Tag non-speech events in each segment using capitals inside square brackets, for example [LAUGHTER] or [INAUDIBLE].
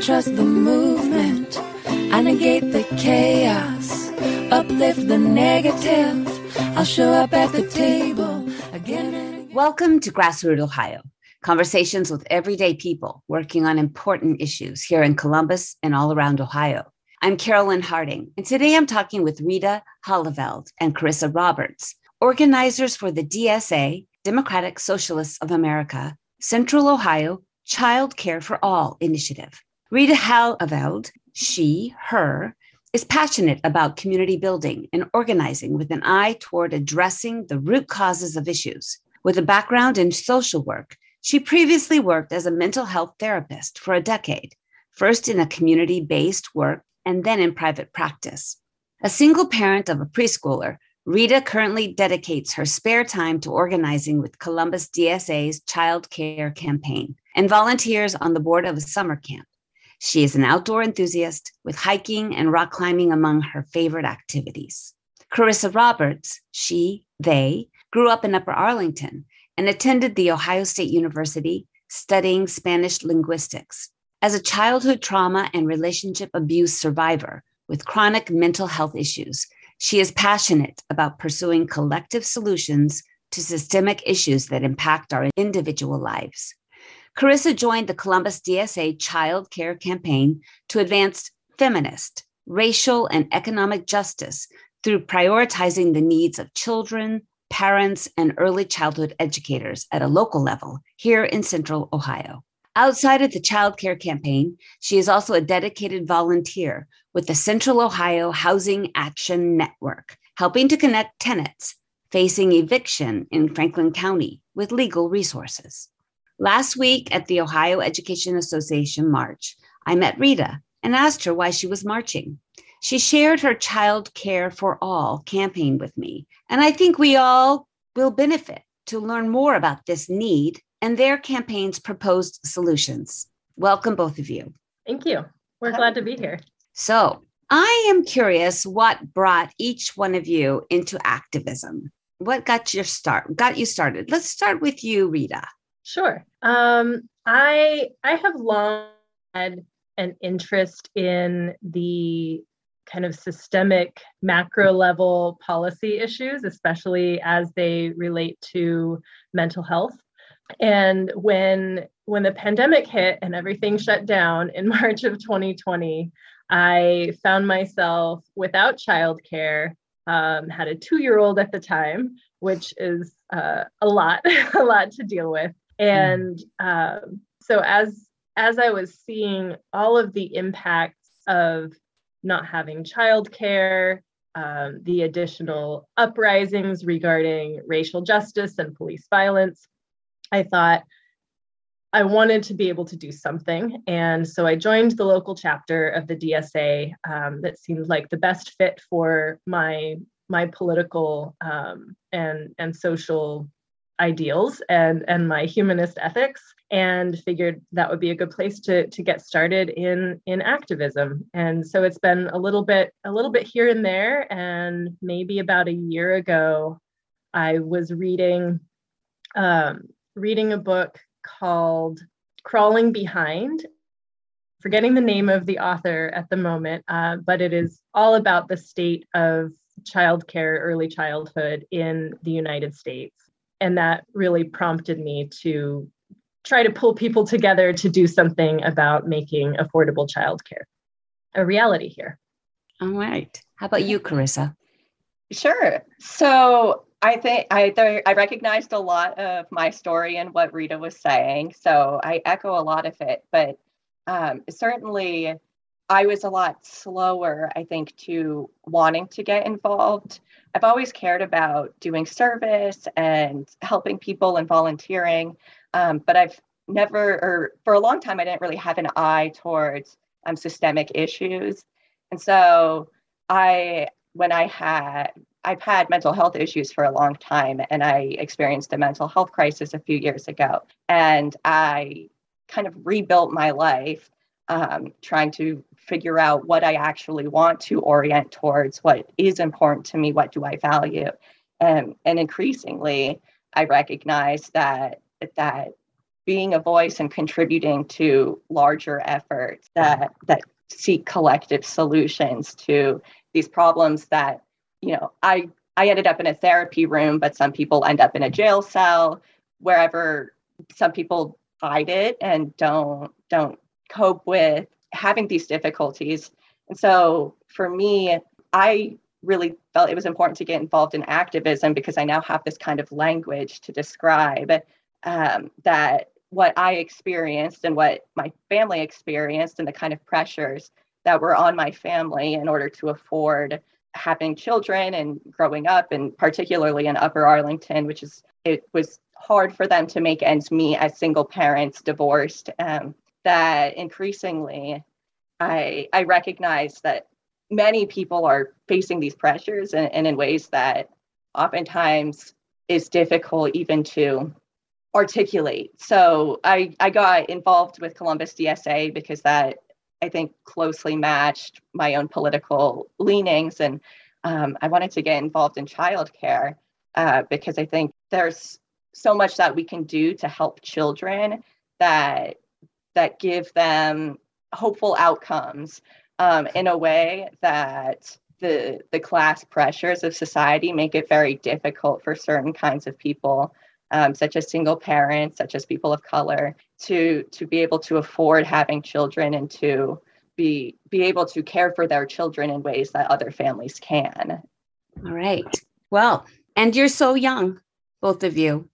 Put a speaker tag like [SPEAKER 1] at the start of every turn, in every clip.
[SPEAKER 1] trust the movement. I negate the chaos, uplift the negative. I'll show up at the table again again.
[SPEAKER 2] Welcome to Grassroots Ohio, conversations with everyday people working on important issues here in Columbus and all around Ohio. I'm Carolyn Harding, and today I'm talking with Rita Holleveld and Carissa Roberts, organizers for the DSA, Democratic Socialists of America, Central Ohio Child Care for All initiative. Rita Holleveld, she, her, is passionate about community building and organizing with an eye toward addressing the root causes of issues. With a background in social work, she previously worked as a mental health therapist for a decade, first in a community based work and then in private practice. A single parent of a preschooler, Rita currently dedicates her spare time to organizing with Columbus DSA's Child Care Campaign and volunteers on the board of a summer camp. She is an outdoor enthusiast with hiking and rock climbing among her favorite activities. Carissa Roberts, she, they, grew up in Upper Arlington and attended The Ohio State University studying Spanish linguistics. As a childhood trauma and relationship abuse survivor with chronic mental health issues, she is passionate about pursuing collective solutions to systemic issues that impact our individual lives. Carissa joined the Columbus DSA Child Care Campaign to advance feminist, racial, and economic justice through prioritizing the needs of children, parents, and early childhood educators at a local level here in Central Ohio. Outside of the Child Care Campaign, she is also a dedicated volunteer with the Central Ohio Housing Action Network, helping to connect tenants facing eviction in Franklin County with legal resources. Last week at the Ohio Education Association March, I met Rita and asked her why she was marching. She shared her Child Care for All campaign with me, and I think we all will benefit to learn more about this need and their campaign's proposed solutions. Welcome, both of you.
[SPEAKER 3] Thank you. We're glad to be here.
[SPEAKER 2] So, I am curious what brought each one of you into activism. What got your start? Got you started? Let's start with you, Rita.
[SPEAKER 3] Sure. Um, I I have long had an interest in the kind of systemic macro level policy issues, especially as they relate to mental health. And when when the pandemic hit and everything shut down in [LAUGHS] March of 2020, I found myself without childcare. Um, had a two-year-old at the time, which is uh, a lot, [LAUGHS] a lot to deal with. And um, so as as I was seeing all of the impacts of not having childcare, um, the additional uprisings regarding racial justice and police violence, I thought I wanted to be able to do something. And so I joined the local chapter of the DSA um, that seemed like the best fit for my my political um, and and social ideals and and my humanist ethics and figured that would be a good place to to get started in in activism. And so it's been a little bit a little bit here and there. And maybe about a year ago i was reading um, reading a book called crawling behind. Forgetting the name of the author at the moment uh, but it is all about the state of childcare early childhood in the united states and that really prompted me to try to pull people together to do something about making affordable childcare a reality here.
[SPEAKER 2] All right. How about you, Carissa?
[SPEAKER 4] Sure. So I think I th- I recognized a lot of my story and what Rita was saying. So I echo a lot of it, but um, certainly I was a lot slower, I think, to wanting to get involved. I've always cared about doing service and helping people and volunteering, um, but I've never, or for a long time, I didn't really have an eye towards um, systemic issues. And so I, when I had, I've had mental health issues for a long time, and I experienced a mental health crisis a few years ago. And I kind of rebuilt my life um, trying to figure out what I actually want to orient towards, what is important to me, what do I value. Um, and increasingly, I recognize that that being a voice and contributing to larger efforts that that seek collective solutions to these problems that you know i i ended up in a therapy room but some people end up in a jail cell wherever some people hide it and don't don't cope with having these difficulties. And so for me i really felt it was important to get involved in activism because i now have this kind of language to describe um, that what I experienced and what my family experienced and the kind of pressures that were on my family in order to afford having children and growing up and particularly in upper arlington which is it was hard for them to make ends meet as single parents divorced um, that increasingly i i recognize that many people are facing these pressures and, and in ways that oftentimes is difficult even to articulate. So I, I got involved with Columbus DSA because that I think closely matched my own political leanings. And um, I wanted to get involved in childcare uh, because I think there's so much that we can do to help children that that give them hopeful outcomes um, in a way that the the class pressures of society make it very difficult for certain kinds of people um, such as single parents, such as people of color, to to be able to afford having children and to be be able to care for their children in ways that other families can.
[SPEAKER 2] All right. Well, and you're so young, both of you,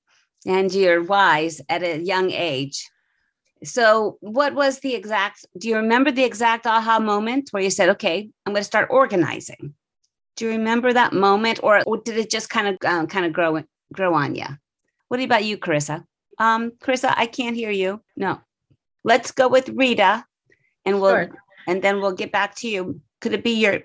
[SPEAKER 2] and you're wise at a young age. So, what was the exact? Do you remember the exact aha moment where you said, "Okay, I'm going to start organizing"? Do you remember that moment, or, or did it just kind of um, kind of grow grow on you? What about you, Carissa? Um, Carissa, I can't hear you. No. Let's go with Rita and we'll sure. and then we'll get back to you. Could it be your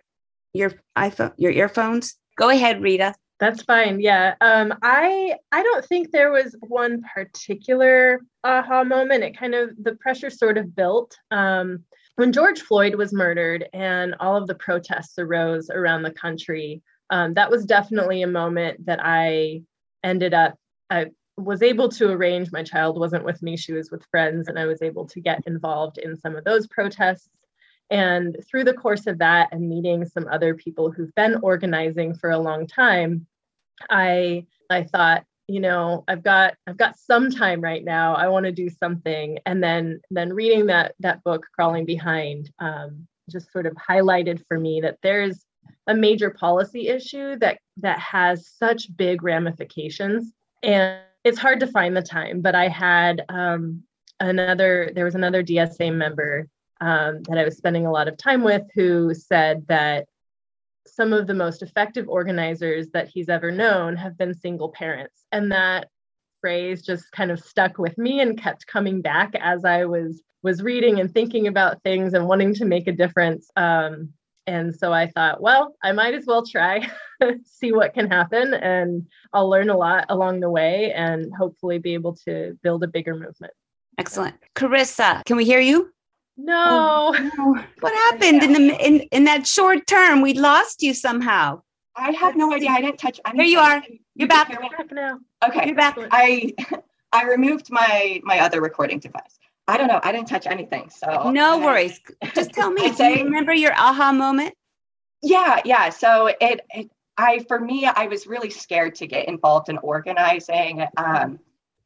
[SPEAKER 2] your iPhone, your earphones? Go ahead, Rita.
[SPEAKER 3] That's fine. Yeah. Um, I I don't think there was one particular aha moment. It kind of the pressure sort of built. Um, when George Floyd was murdered and all of the protests arose around the country, um, that was definitely a moment that I ended up I was able to arrange, my child wasn't with me, she was with friends, and I was able to get involved in some of those protests. And through the course of that and meeting some other people who've been organizing for a long time, I I thought, you know, I've got I've got some time right now. I want to do something. And then then reading that that book, Crawling Behind, um, just sort of highlighted for me that there's a major policy issue that that has such big ramifications and it's hard to find the time but i had um, another there was another dsa member um, that i was spending a lot of time with who said that some of the most effective organizers that he's ever known have been single parents and that phrase just kind of stuck with me and kept coming back as i was was reading and thinking about things and wanting to make a difference um, and so I thought, well, I might as well try, [LAUGHS] see what can happen, and I'll learn a lot along the way and hopefully be able to build a bigger movement.
[SPEAKER 2] Excellent. Carissa, can we hear you?
[SPEAKER 3] No.
[SPEAKER 2] Oh, no. [LAUGHS] What happened yeah. in the in, in that short term? We lost you somehow.
[SPEAKER 4] I have no idea. I didn't touch anything.
[SPEAKER 2] Here you are. You're back.
[SPEAKER 3] back now.
[SPEAKER 4] Okay.
[SPEAKER 2] You're back.
[SPEAKER 4] I [LAUGHS] I removed my my other recording device. I don't know. I didn't touch anything. So
[SPEAKER 2] no worries. Just tell me. [LAUGHS] do you remember your aha moment?
[SPEAKER 4] Yeah, yeah. So it, it, I, for me, I was really scared to get involved in organizing. Um,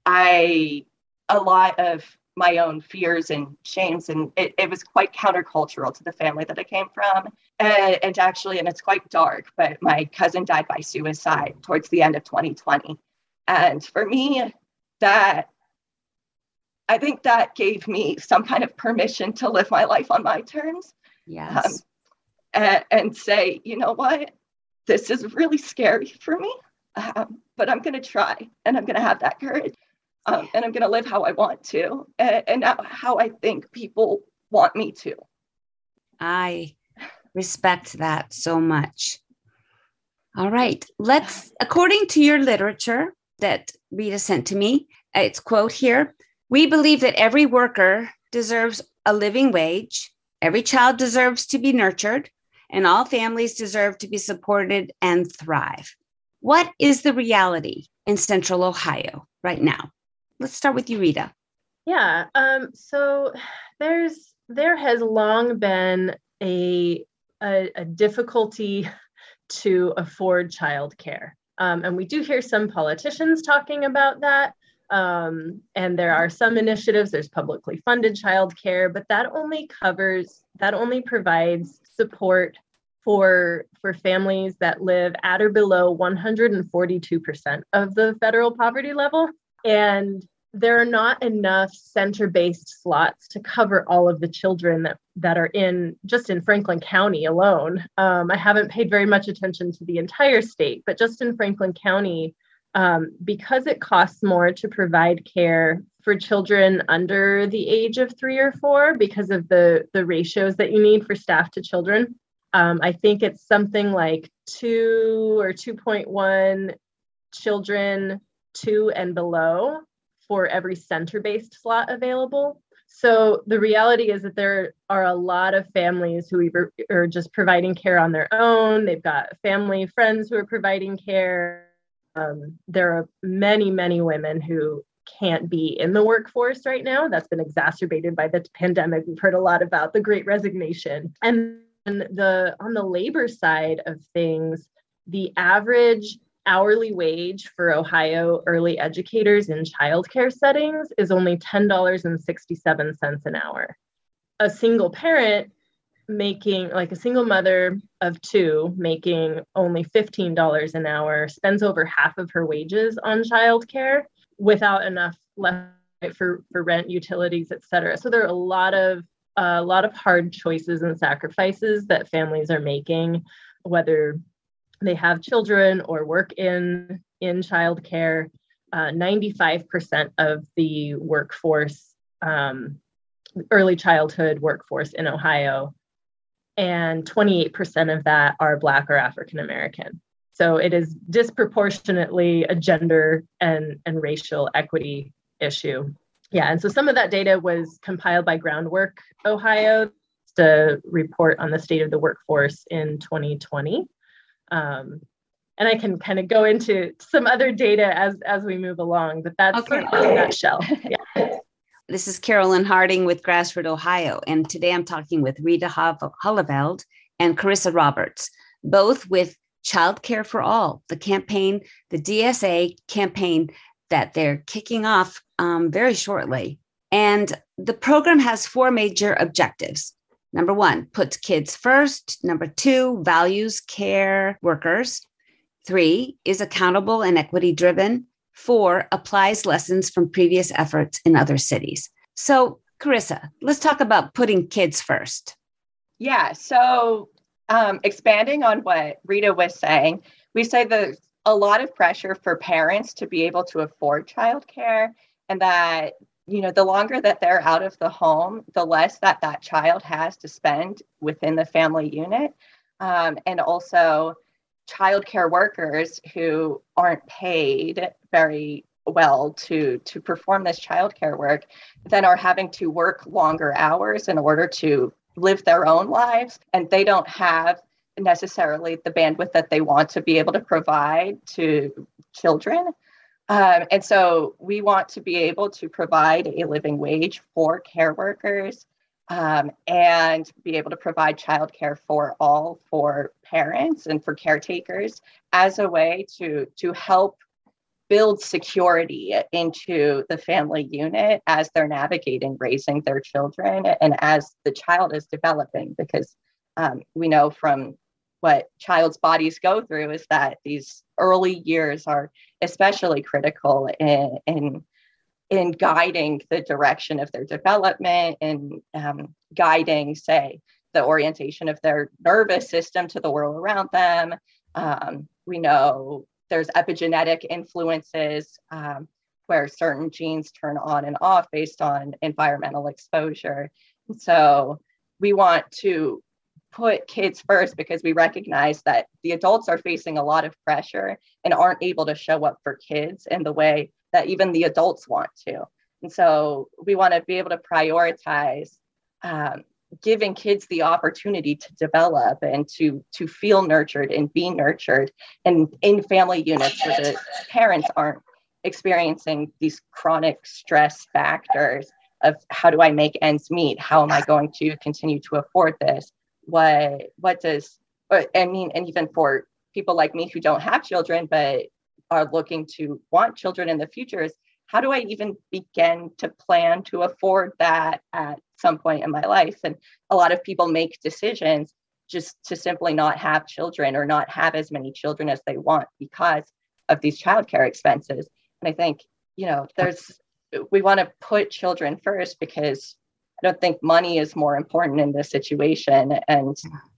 [SPEAKER 4] I, a lot of my own fears and shames, and it, it was quite countercultural to the family that I came from. And, and actually, and it's quite dark, but my cousin died by suicide towards the end of 2020. And for me, that I think that gave me some kind of permission to live my life on my terms.
[SPEAKER 2] Yes. Um,
[SPEAKER 4] and, and, say, you know what, this is really scary for me, um, but I'm going to try and I'm going to have that courage. Um, and I'm going to live how I want to and, and how I think people want me to.
[SPEAKER 2] I respect that so much. All right, let's, according to your literature that Rita sent to me, it's quote here we believe that every worker deserves a living wage, every child deserves to be nurtured, and all families deserve to be supported and thrive. What is the reality in Central Ohio right now? Let's start with you, Rita.
[SPEAKER 3] Yeah. Um, so there's there has long been a a, a difficulty [LAUGHS] to afford childcare, um, and we do hear some politicians talking about that. Um, and there are some initiatives. There's publicly funded childcare, but that only covers that only provides support for for families that live at or below 142% of the federal poverty level and there are not enough center-based slots to cover all of the children that, that are in just in franklin county alone. Um, i haven't paid very much attention to the entire state but just in franklin county um, because it costs more to provide care for children under the age of three or four because of the the ratios that you need for staff to children um, i think it's something like two or 2.1 children two and below for every center based slot available. So the reality is that there are a lot of families who are just providing care on their own. They've got family, friends who are providing care. Um, there are many, many women who can't be in the workforce right now. That's been exacerbated by the pandemic. We've heard a lot about the great resignation. And the on the labor side of things, the average hourly wage for Ohio early educators in childcare settings is only $10.67 an hour. A single parent making, like a single mother of two, making only $15 an hour, spends over half of her wages on childcare without enough left for, for rent, utilities, et cetera. So there are a lot of a lot of hard choices and sacrifices that families are making, whether they have children or work in in childcare. Uh, 95% of the workforce, um, early childhood workforce in Ohio, and 28% of that are Black or African American. So it is disproportionately a gender and, and racial equity issue. Yeah, and so some of that data was compiled by Groundwork Ohio, to report on the state of the workforce in 2020. Um, and I can kind of go into some other data as as we move along, but that's okay. sort of in a nutshell. [LAUGHS] Yeah.
[SPEAKER 2] This is Carolyn Harding with Grassroot Ohio, and today I'm talking with Rita Holleveld and Carissa Roberts, both with Child Care for All, the campaign, the DSA campaign that they're kicking off um, very shortly. And the program has four major objectives. Number one, puts kids first. Number two, values care workers. Three, is accountable and equity driven. Four, applies lessons from previous efforts in other cities. So, Carissa, let's talk about putting kids first.
[SPEAKER 4] Yeah. So, um, expanding on what Rita was saying, we say there's a lot of pressure for parents to be able to afford childcare and that you know the longer that they're out of the home the less that that child has to spend within the family unit. Um, and also childcare workers who aren't paid very well to to perform this childcare work then are having to work longer hours in order to live their own lives. And they don't have necessarily the bandwidth that they want to be able to provide to children um, and so we want to be able to provide a living wage for care workers um, and be able to provide childcare for all for parents and for caretakers as a way to, to help build security into the family unit as they're navigating raising their children and as the child is developing because um, we know from what child's bodies go through is that these early years are especially critical in, in, in guiding the direction of their development and um, guiding, say, the orientation of their nervous system to the world around them. Um, we know there's epigenetic influences um, where certain genes turn on and off based on environmental exposure. So we want to put kids first because we recognize that the adults are facing a lot of pressure and aren't able to show up for kids in the way that even the adults want to. And so we want to be able to prioritize um, giving kids the opportunity to develop and to to feel nurtured and be nurtured and in family units where the parents aren't experiencing these chronic stress factors of how do I make ends meet? How am I going to continue to afford this? What what does I mean, and even for people like me who don't have children but are looking to want children in the future is how do I even begin to plan to afford that at some point in my life? And a lot of people make decisions just to simply not have children or not have as many children as they want because of these childcare expenses. And I think, you know, there's, we want to put children first because I don't think money is more important in this situation. And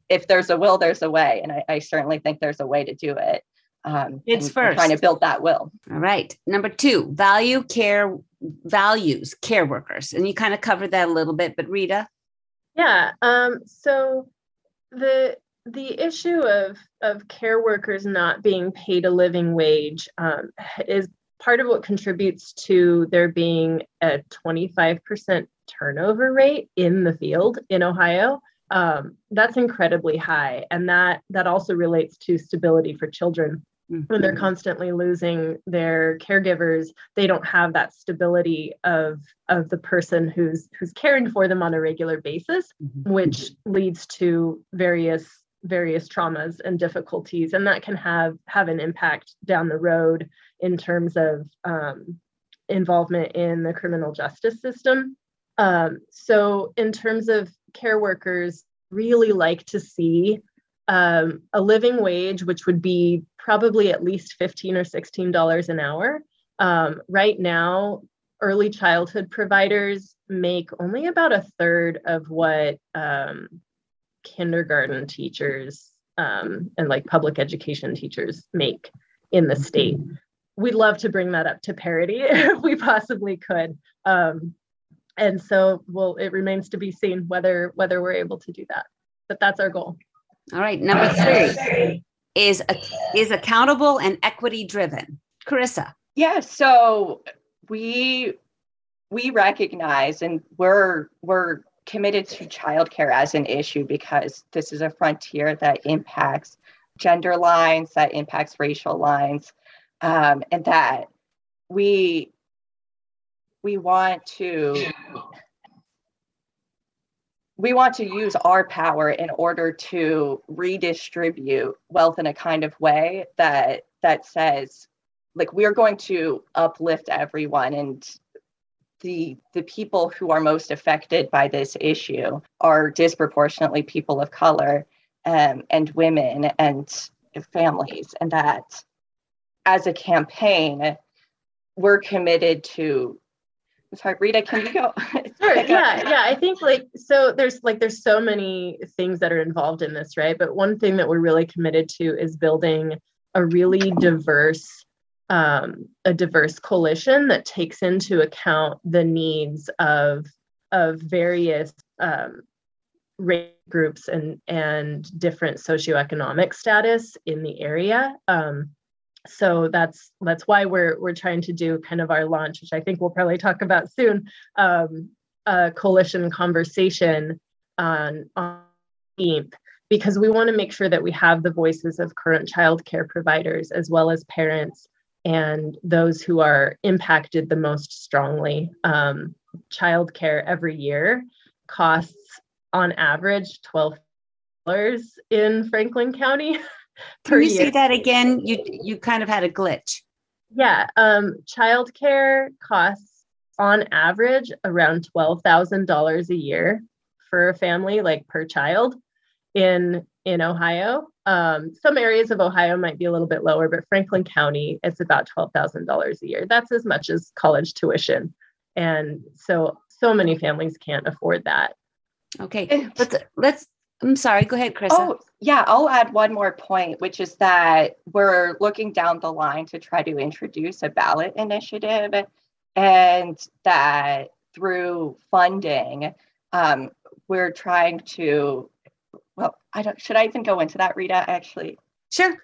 [SPEAKER 4] if there's a will, there's a way. And I, I certainly think there's a way to do it.
[SPEAKER 2] Um, it's first
[SPEAKER 4] trying to build that will.
[SPEAKER 2] All right. Number two, value care values care workers. And you kind of covered that a little bit, but Rita?
[SPEAKER 3] Yeah. Um, so the the issue of of care workers not being paid a living wage um, is part of what contributes to there being a 25% turnover rate in the field in Ohio. Um, that's incredibly high, and that that also relates to stability for children. Mm-hmm. When they're constantly losing their caregivers, they don't have that stability of of the person who's who's caring for them on a regular basis, mm-hmm. which leads to various various traumas and difficulties and that can have have an impact down the road in terms of um, involvement in the criminal justice system um, so in terms of care workers really like to see um, a living wage which would be probably at least 15 or 16 dollars an hour um, right now early childhood providers make only about a third of what um, kindergarten teachers um, and like public education teachers make in the state. We'd love to bring that up to parity [LAUGHS] if we possibly could. Um, and so, well, it remains to be seen whether whether we're able to do that. But that's our goal.
[SPEAKER 2] All right, number three is is accountable and equity driven. Carissa.
[SPEAKER 4] Yeah, so we we recognize and we're we're committed to childcare as an issue because this is a frontier that impacts gender lines, that impacts racial lines, um, and that we we want to we want to use our power in order to redistribute wealth in a kind of way that that says like we're going to uplift everyone and the the people who are most affected by this issue are disproportionately people of color um, and women and families and that as a campaign we're committed to sorry rita can you go [LAUGHS]
[SPEAKER 3] sure yeah yeah i think like so there's like there's so many things that are involved in this right but one thing that we're really committed to is building a really diverse um, a diverse coalition that takes into account the needs of of various um, race groups and and different socioeconomic status in the area. Um, so that's that's why we're we're trying to do kind of our launch, which I think we'll probably talk about soon. Um, a coalition conversation on on EAMP because we want to make sure that we have the voices of current child care providers as well as parents and those who are impacted the most strongly. Um, childcare every year costs on average $12 in Franklin County. [LAUGHS]
[SPEAKER 2] Can you year. say that again? You you kind of had a glitch.
[SPEAKER 3] Yeah, um, childcare costs on average around twelve thousand dollars a year for a family, like per child, in in Ohio. Um, some areas of Ohio might be a little bit lower, but Franklin County, it's about $12,000 a year. That's as much as college tuition. And so, so many families can't afford that.
[SPEAKER 2] Okay. Let's, let's, I'm sorry, go ahead, Chris.
[SPEAKER 4] Oh, yeah, I'll add one more point, which is that we're looking down the line to try to introduce a ballot initiative and that through funding, um, we're trying to well, I don't, should I even go into that, Rita? Actually,
[SPEAKER 2] sure.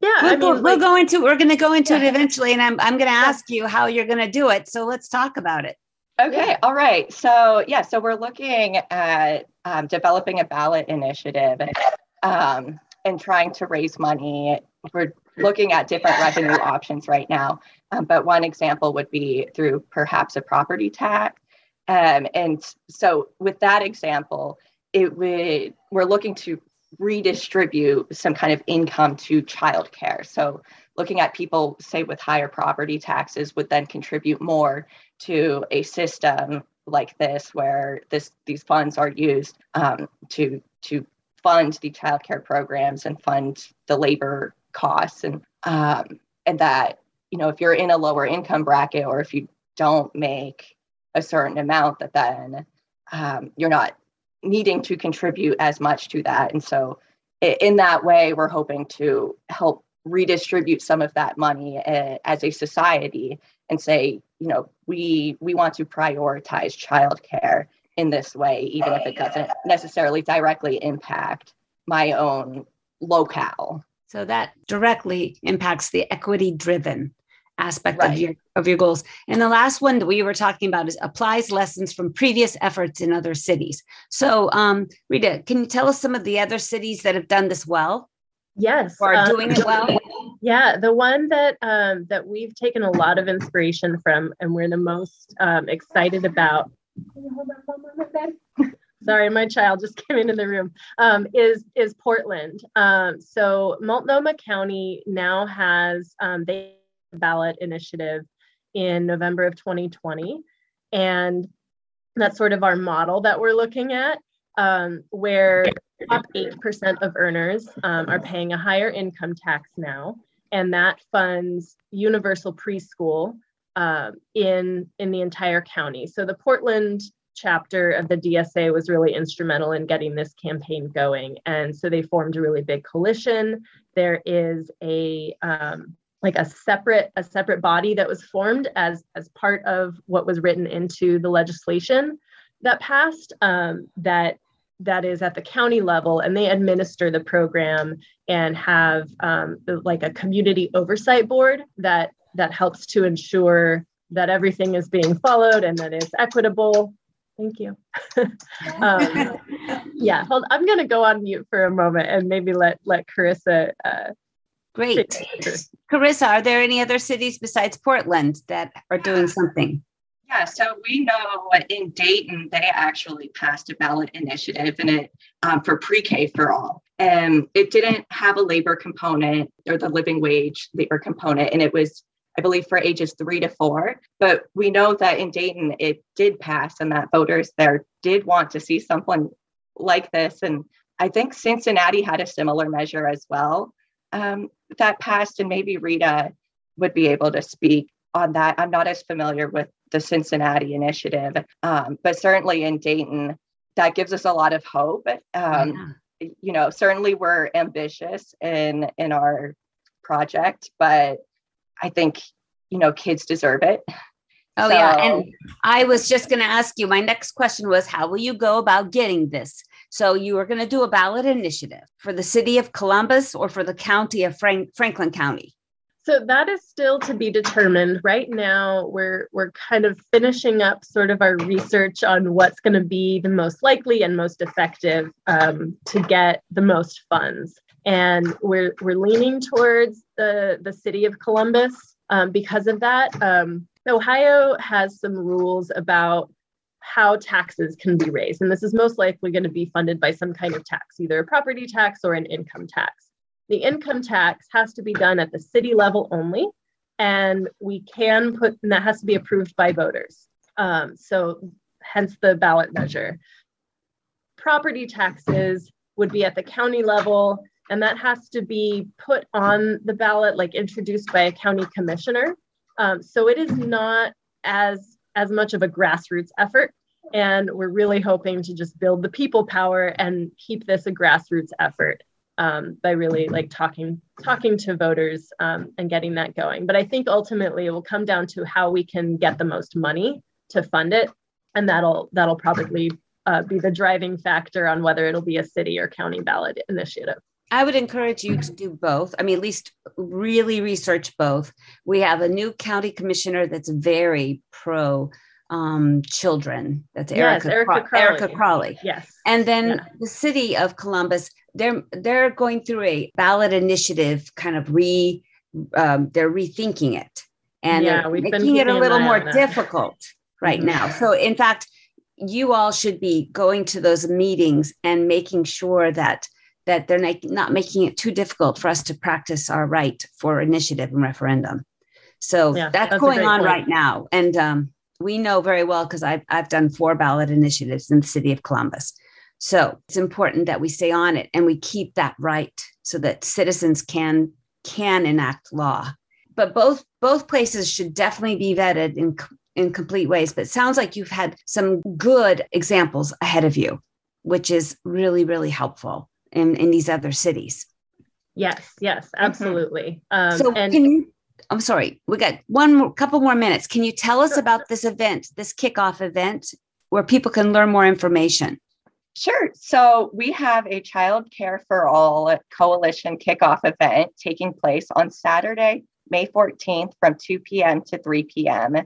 [SPEAKER 3] Yeah,
[SPEAKER 2] we'll, I mean, go, like, we'll go into we're going to go into yeah. it eventually, and I'm I'm going to ask you how you're going to do it. So let's talk about it.
[SPEAKER 4] Okay, all right. So yeah, so we're looking at um, developing a ballot initiative um, and trying to raise money. We're looking at different revenue options right now, um, but one example would be through perhaps a property tax Um, and so with that example, it would we're looking to redistribute some kind of income to childcare. So looking at people, say with higher property taxes, would then contribute more to a system like this, where this these funds are used um, to to fund the childcare programs and fund the labor costs, and um, and that you know if you're in a lower income bracket or if you don't make a certain amount, that then um, you're not needing to contribute as much to that. And so, in that way, we're hoping to help redistribute some of that money uh, as a society and say, you know, we we want to prioritize childcare in this way, even if it doesn't necessarily directly impact my own locale.
[SPEAKER 2] So that directly impacts the equity driven aspect right. of your of your goals. And the last one that we were talking about is applies lessons from previous efforts in other cities. So, um, Rita, can you tell us some of the other cities that have done this well?
[SPEAKER 3] Yes,
[SPEAKER 2] or are um, doing it well. [LAUGHS]
[SPEAKER 3] Yeah, the one that um, that we've taken a lot of inspiration from, and we're the most um, excited about. Sorry, my child just [LAUGHS] came into the room. Um, is is Portland? Um, so Multnomah County now has um, they ballot initiative in November of 2020. And that's sort of our model that we're looking at, um, where top 8% of earners um, are paying a higher income tax now. And that funds universal preschool uh, in, in the entire county. So the Portland chapter of the DSA was really instrumental in getting this campaign going. And so they formed a really big coalition. There is a um, like a separate a separate body that was formed as as part of what was written into the legislation that passed um, that that is at the county level and they administer the program and have um, like a community oversight board that that helps to ensure that everything is being followed and that it's equitable thank you [LAUGHS] um, yeah hold, i'm going to go on mute for a moment and maybe let let carissa uh,
[SPEAKER 2] Great. Carissa, are there any other cities besides Portland that are doing something?
[SPEAKER 4] Yeah, so we know in Dayton, they actually passed a ballot initiative and it um, for pre-K for all. And it didn't have a labor component or the living wage labor component. And it was, I believe, for ages three to four. But we know that in Dayton, it did pass and that voters there did want to see something like this. And I think Cincinnati had a similar measure as well um, that passed, and maybe Rita would be able to speak on that. I'm not as familiar with the Cincinnati initiative, um, but certainly in Dayton, that gives us a lot of hope. Um, yeah. You know, certainly we're ambitious in in our project, but I think you know kids deserve it.
[SPEAKER 2] Oh so, yeah, and I was just going to ask you. My next question was, how will you go about getting this? So you are going to do a ballot initiative for the city of Columbus or for the county of Frank- Franklin County.
[SPEAKER 3] So that is still to be determined. Right now, we're we're kind of finishing up sort of our research on what's going to be the most likely and most effective um, to get the most funds. And we're we're leaning towards the the city of Columbus um, because of that. Um, Ohio has some rules about how taxes can be raised. And this is most likely going to be funded by some kind of tax, either a property tax or an income tax. The income tax has to be done at the city level only, and we can put, and that has to be approved by voters. Um, so, hence the ballot measure. Property taxes would be at the county level, and that has to be put on the ballot, like introduced by a county commissioner. Um, so, it is not as as much of a grassroots effort. And we're really hoping to just build the people power and keep this a grassroots effort um, by really like talking talking to voters um, and getting that going. But I think ultimately it will come down to how we can get the most money to fund it, and that'll that'll probably uh, be the driving factor on whether it'll be a city or county ballot initiative.
[SPEAKER 2] I would encourage you to do both. I mean, at least really research both. We have a new county commissioner that's very pro um, children. That's
[SPEAKER 3] yes, Erica, Erica, Crawley.
[SPEAKER 2] Erica Crawley.
[SPEAKER 3] Yes.
[SPEAKER 2] And then yeah. the city of Columbus, they're they're going through a ballot initiative, kind of re um, they're rethinking it and yeah, making it a little more difficult right mm-hmm. now. So in fact, you all should be going to those meetings and making sure that that they're not making it too difficult for us to practice our right for initiative and referendum. So yeah, that's, that's, going on point. right now. And um, we know very well because I've, I've done four ballot initiatives in the city of Columbus. So it's important that we stay on it and we keep that right so that citizens can can enact law. But both both places should definitely be vetted in in complete ways. But it sounds like you've had some good examples ahead of you, which is really really helpful in in these other cities.
[SPEAKER 3] Yes, yes, mm-hmm. absolutely.
[SPEAKER 2] Mm-hmm. Um, so and- can you I'm sorry, we got one more, couple more minutes. Can you tell us about this event, this kickoff event, where people can learn more information?
[SPEAKER 4] Sure. So we have a Child Care for All Coalition kickoff event taking place on Saturday, May 14th from 2 p.m. to 3 p.m.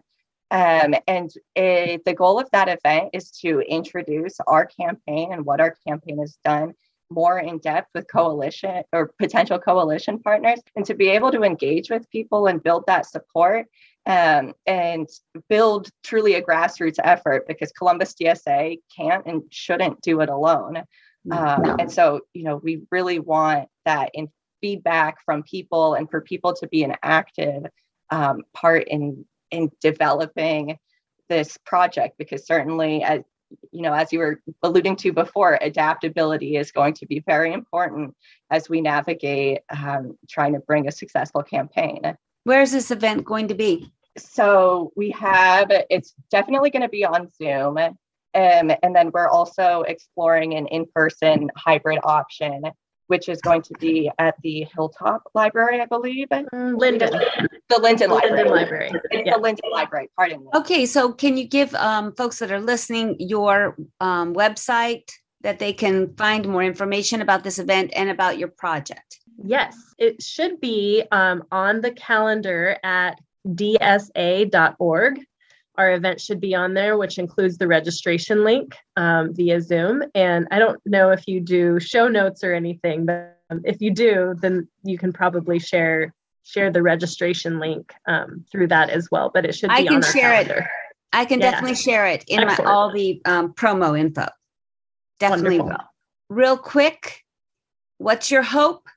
[SPEAKER 4] Um, and it, the goal of that event is to introduce our campaign and what our campaign has done more in depth with coalition or potential coalition partners and to be able to engage with people and build that support um, and build truly a grassroots effort because Columbus DSA can't and shouldn't do it alone. Um, and so, you know, we really want that in feedback from people and for people to be an active um, part in in developing this project because certainly as you know, as you were alluding to before, adaptability is going to be very important as we navigate um, trying to bring a successful campaign.
[SPEAKER 2] Where is this event going to be?
[SPEAKER 4] So we have, it's definitely going to be on Zoom. Um, and then we're also exploring an in person hybrid option which is going to be at the Hilltop Library, I believe.
[SPEAKER 3] Mm, Linden.
[SPEAKER 4] The Linden Library.
[SPEAKER 3] Linden Library.
[SPEAKER 4] It's yeah. the Linden Library, pardon me.
[SPEAKER 2] Okay, so can you give um, folks that are listening your um, website that they can find more information about this event and about your project?
[SPEAKER 3] Yes, it should be um, on the calendar at dsa.org our event should be on there, which includes the registration link um, via Zoom. And I don't know if you do show notes or anything, but um, if you do, then you can probably share share the registration link um, through that as well. But it should be I
[SPEAKER 2] can
[SPEAKER 3] share
[SPEAKER 2] calendar. it. I can yeah. definitely share it in my, all the um, promo info. Definitely will. Real quick, what's your hope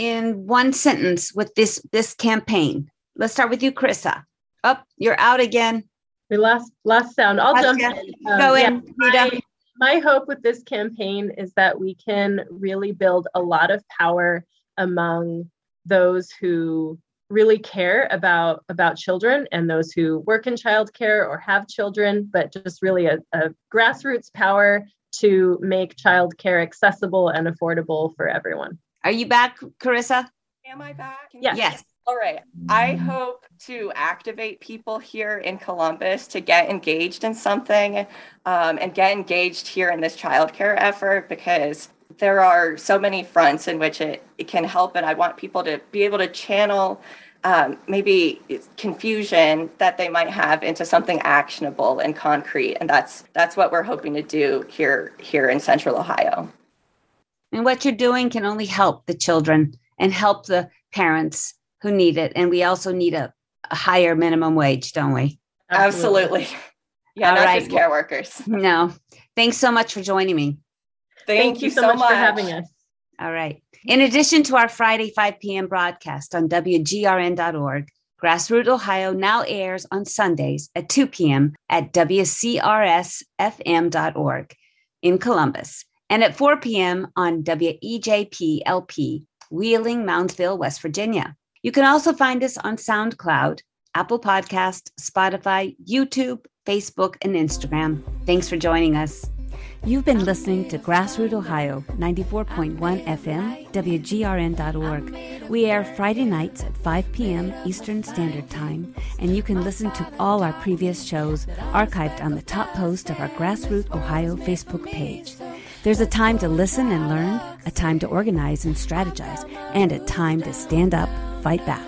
[SPEAKER 2] in one sentence with this this campaign? Let's start with you, Carissa. Up, oh, you're out again.
[SPEAKER 3] We lost last sound. I'll last jump in.
[SPEAKER 2] Um, Go in,
[SPEAKER 3] yeah, my, my hope with this campaign is that we can really build a lot of power among those who really care about about children and those who work in childcare or have children, but just really a, a grassroots power to make childcare accessible and affordable for everyone.
[SPEAKER 2] Are you back, Carissa?
[SPEAKER 4] Am I back?
[SPEAKER 3] Yes.
[SPEAKER 2] Yes.
[SPEAKER 4] All right. I hope to activate people here in Columbus to get engaged in something um, and get engaged here in this childcare effort because there are so many fronts in which it, it can help. And I want people to be able to channel um, maybe confusion that they might have into something actionable and concrete. And that's that's what we're hoping to do here here in Central Ohio.
[SPEAKER 2] And what you're doing can only help the children and help the parents who need it. And we also need a, a higher minimum wage, don't we?
[SPEAKER 4] Absolutely. Yeah, All not right. just care workers.
[SPEAKER 2] No. Thanks so much for joining me.
[SPEAKER 4] Thank, Thank you, you, so, much, much for
[SPEAKER 3] having us.
[SPEAKER 2] All right. In addition to our Friday 5 p.m. broadcast on WGRN.org, Grassroot Ohio now airs on Sundays at 2 p.m. at WCRSFM.org in Columbus and at 4 p.m. on WEJPLP, Wheeling, Moundsville, West Virginia. You can also find us on SoundCloud, Apple Podcast, Spotify, YouTube, Facebook, and Instagram. Thanks for joining us. You've been listening to Grassroot Ohio, 94.1 FM, WGRN.org. We air Friday nights at 5 p.m. Eastern Standard Time, and you can listen to all our previous shows archived on the top post of our Grassroot Ohio Facebook page. There's a time to listen and learn, a time to organize and strategize, and a time to stand up, fight back.